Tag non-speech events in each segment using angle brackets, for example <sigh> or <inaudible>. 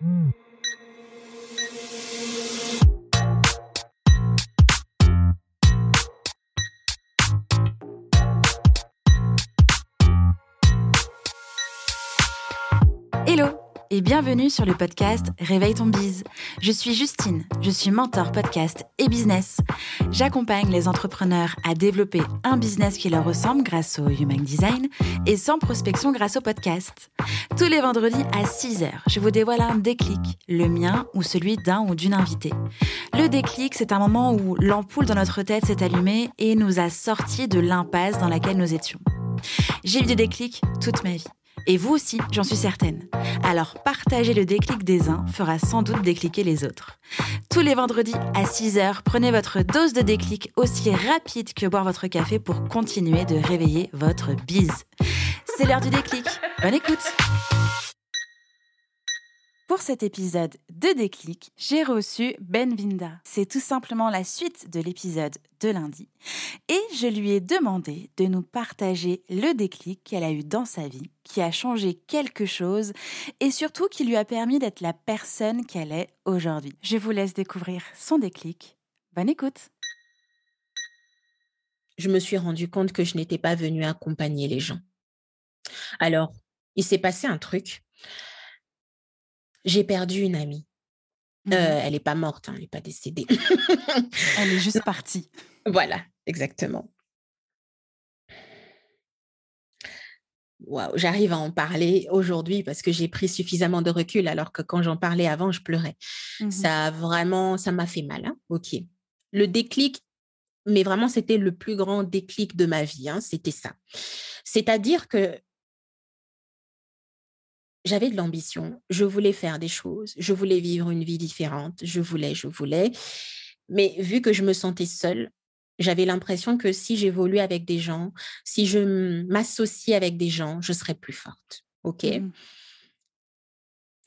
Hmm. Hello. Et bienvenue sur le podcast Réveille ton bise. Je suis Justine, je suis mentor podcast et business. J'accompagne les entrepreneurs à développer un business qui leur ressemble grâce au Human Design et sans prospection grâce au podcast. Tous les vendredis à 6h, je vous dévoile un déclic, le mien ou celui d'un ou d'une invitée. Le déclic, c'est un moment où l'ampoule dans notre tête s'est allumée et nous a sortis de l'impasse dans laquelle nous étions. J'ai eu des déclics toute ma vie. Et vous aussi, j'en suis certaine. Alors partager le déclic des uns fera sans doute décliquer les autres. Tous les vendredis à 6h, prenez votre dose de déclic aussi rapide que boire votre café pour continuer de réveiller votre bise. C'est l'heure du déclic. Bonne écoute pour cet épisode de Déclic, j'ai reçu Ben Vinda. C'est tout simplement la suite de l'épisode de lundi. Et je lui ai demandé de nous partager le déclic qu'elle a eu dans sa vie, qui a changé quelque chose et surtout qui lui a permis d'être la personne qu'elle est aujourd'hui. Je vous laisse découvrir son déclic. Bonne écoute. Je me suis rendu compte que je n'étais pas venue accompagner les gens. Alors, il s'est passé un truc j'ai perdu une amie. Mmh euh, elle n'est pas morte, hein, elle n'est pas décédée. <laughs> elle est juste partie. Voilà, exactement. Waouh, j'arrive à en parler aujourd'hui parce que j'ai pris suffisamment de recul, alors que quand j'en parlais avant, je pleurais. Mmh ça vraiment, ça m'a fait mal. Hein. ok. Le déclic, mais vraiment, c'était le plus grand déclic de ma vie. Hein, c'était ça. C'est-à-dire que j'avais de l'ambition, je voulais faire des choses, je voulais vivre une vie différente, je voulais, je voulais. Mais vu que je me sentais seule, j'avais l'impression que si j'évoluais avec des gens, si je m'associais avec des gens, je serais plus forte. OK? Mmh.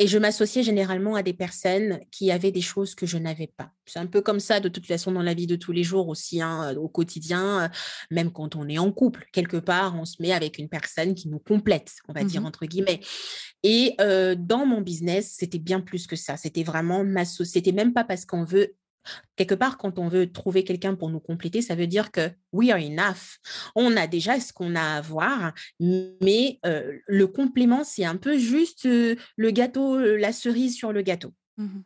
Et je m'associais généralement à des personnes qui avaient des choses que je n'avais pas. C'est un peu comme ça de toute façon dans la vie de tous les jours aussi, hein, au quotidien, même quand on est en couple. Quelque part, on se met avec une personne qui nous complète, on va dire mmh entre guillemets. Et dans mon business, c'était bien plus que ça. C'était vraiment m'associer. C'était même pas parce qu'on veut Quelque part, quand on veut trouver quelqu'un pour nous compléter, ça veut dire que we are enough. On a déjà ce qu'on a à voir, mais le complément, c'est un peu juste le gâteau, la cerise sur le gâteau. Mmh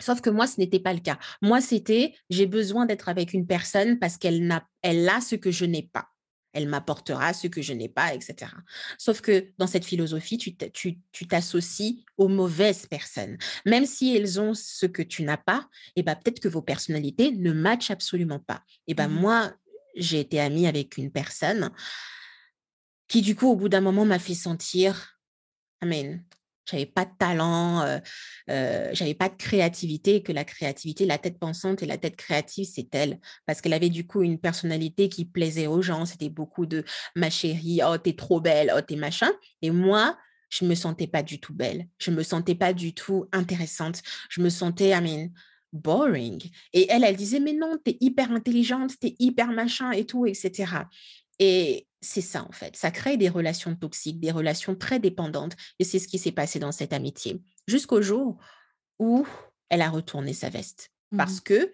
Sauf que moi, ce n'était pas le cas. Moi, c'était j'ai besoin d'être avec une personne parce qu'elle a, elle a ce que je n'ai pas elle m'apportera ce que je n'ai pas, etc. Sauf que dans cette philosophie, tu t'associes aux mauvaises personnes. Même si elles ont ce que tu n'as pas, et eh ben, peut-être que vos personnalités ne matchent absolument pas. Et ben, mmh moi, j'ai été amie avec une personne qui, du coup, au bout d'un moment, m'a fait sentir, Amen, j'avais pas de talent, euh, euh, j'avais pas de créativité, que la créativité, la tête pensante et la tête créative, c'est elle. Parce qu'elle avait du coup une personnalité qui plaisait aux gens. C'était beaucoup de ma chérie, oh, t'es trop belle, oh, t'es machin. Et moi, je me sentais pas du tout belle. Je me sentais pas du tout intéressante. Je me sentais, I mean, boring. Et elle, elle disait, mais non, t'es hyper intelligente, t'es hyper machin et tout, etc. Et c'est ça, en fait. Ça crée des relations toxiques, des relations très dépendantes. Et c'est ce qui s'est passé dans cette amitié. Jusqu'au jour où elle a retourné sa veste. Mmh Parce que,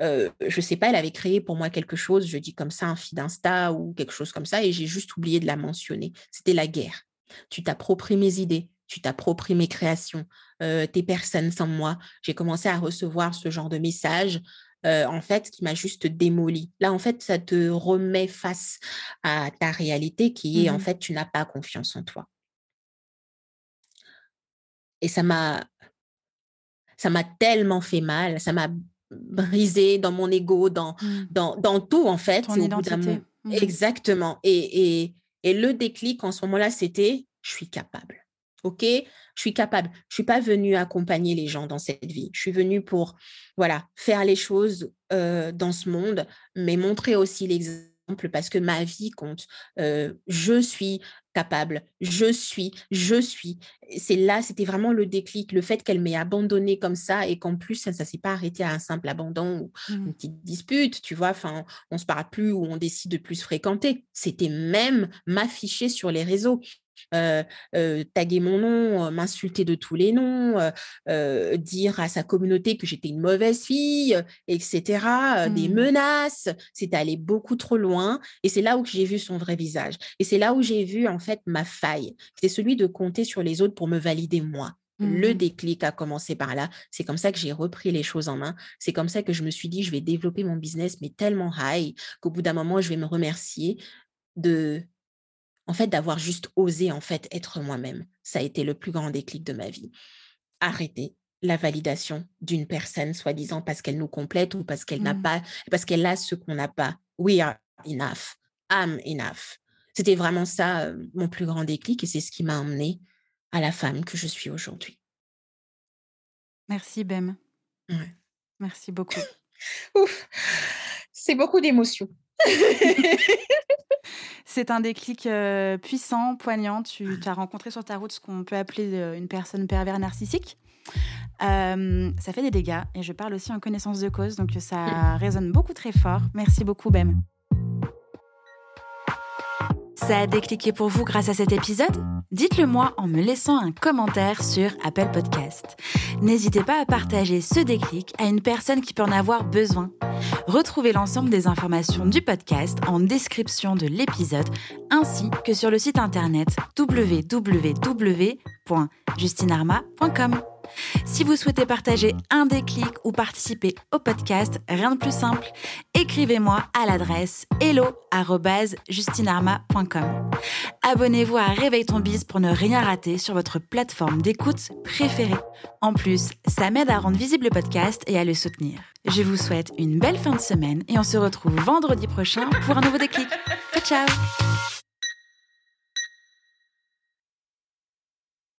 je ne sais pas, elle avait créé pour moi quelque chose, je dis comme ça, un feed Insta ou quelque chose comme ça, et j'ai juste oublié de la mentionner. C'était la guerre. Tu t'appropries mes idées, tu t'appropries mes créations, tes personnes sans moi. J'ai commencé à recevoir ce genre de messages en fait, qui m'a juste démoli. Là, en fait, ça te remet face à ta réalité qui est, en mmh fait, tu n'as pas confiance en toi. Et ça m'a, ça m'a tellement fait mal, ça m'a brisé dans mon ego, dans, mmh. dans, dans, tout, en fait. Ton identité. Mmh Exactement. Et, et, et le déclic en ce moment-là, c'était, je suis capable. OK Je suis capable. Je suis pas venue accompagner les gens dans cette vie. Je suis venue pour voilà, faire les choses dans ce monde, mais montrer aussi l'exemple parce que ma vie compte. je suis capable, je suis, je suis. C'est là, c'était vraiment le déclic, le fait qu'elle m'ait abandonné comme ça et qu'en plus, ça ne s'est pas arrêté à un simple abandon ou mmh. une petite dispute, tu vois, enfin, on se parle plus ou on décide de plus fréquenter. C'était même m'afficher sur les réseaux. Taguer mon nom, m'insulter de tous les noms, dire à sa communauté que j'étais une mauvaise fille, etc., des mmh. menaces. C'était aller beaucoup trop loin. Et c'est là où j'ai vu son vrai visage. Et c'est là où j'ai vu en fait ma faille. C'est celui de compter sur les autres pour me valider moi. Le mmh. déclic a commencé par là. C'est comme ça que j'ai repris les choses en main. C'est comme ça que je me suis dit, je vais développer mon business, mais tellement high qu'au bout d'un moment, je vais me remercier de, en fait, d'avoir juste osé, en fait, être moi-même. Ça a été le plus grand déclic de ma vie. Arrêter la validation d'une personne, soi-disant parce qu'elle nous complète ou parce qu'elle n'a mmh. pas, parce qu'elle a ce qu'on n'a pas. We are enough. I'm enough. C'était vraiment ça, mon plus grand déclic, et c'est ce qui m'a emmené à la femme que je suis aujourd'hui. Merci Bem. Merci beaucoup. <laughs> Ouf, c'est beaucoup d'émotions. <laughs> c'est un déclic euh, puissant, poignant. Tu as rencontré sur ta route ce qu'on peut appeler euh, une personne pervers narcissique. Euh, ça fait des dégâts et je parle aussi en connaissance de cause, donc ça résonne beaucoup très fort. Merci beaucoup, Bem. Ça a décliqué pour vous grâce à cet épisode? Dites-le moi en me laissant un commentaire sur Apple Podcast. N'hésitez pas à partager ce déclic à une personne qui peut en avoir besoin. Retrouvez l'ensemble des informations du podcast en description de l'épisode ainsi que sur le site internet www.justinarma.com. Si vous souhaitez partager un déclic ou participer au podcast, rien de plus simple, écrivez-moi à l'adresse hello@justinarma.com. Abonnez-vous à Réveille ton bise pour ne rien rater sur votre plateforme d'écoute préférée. En plus, ça m'aide à rendre visible le podcast et à le soutenir. Je vous souhaite une belle fin de semaine et on se retrouve vendredi prochain pour un nouveau déclic. Ciao ciao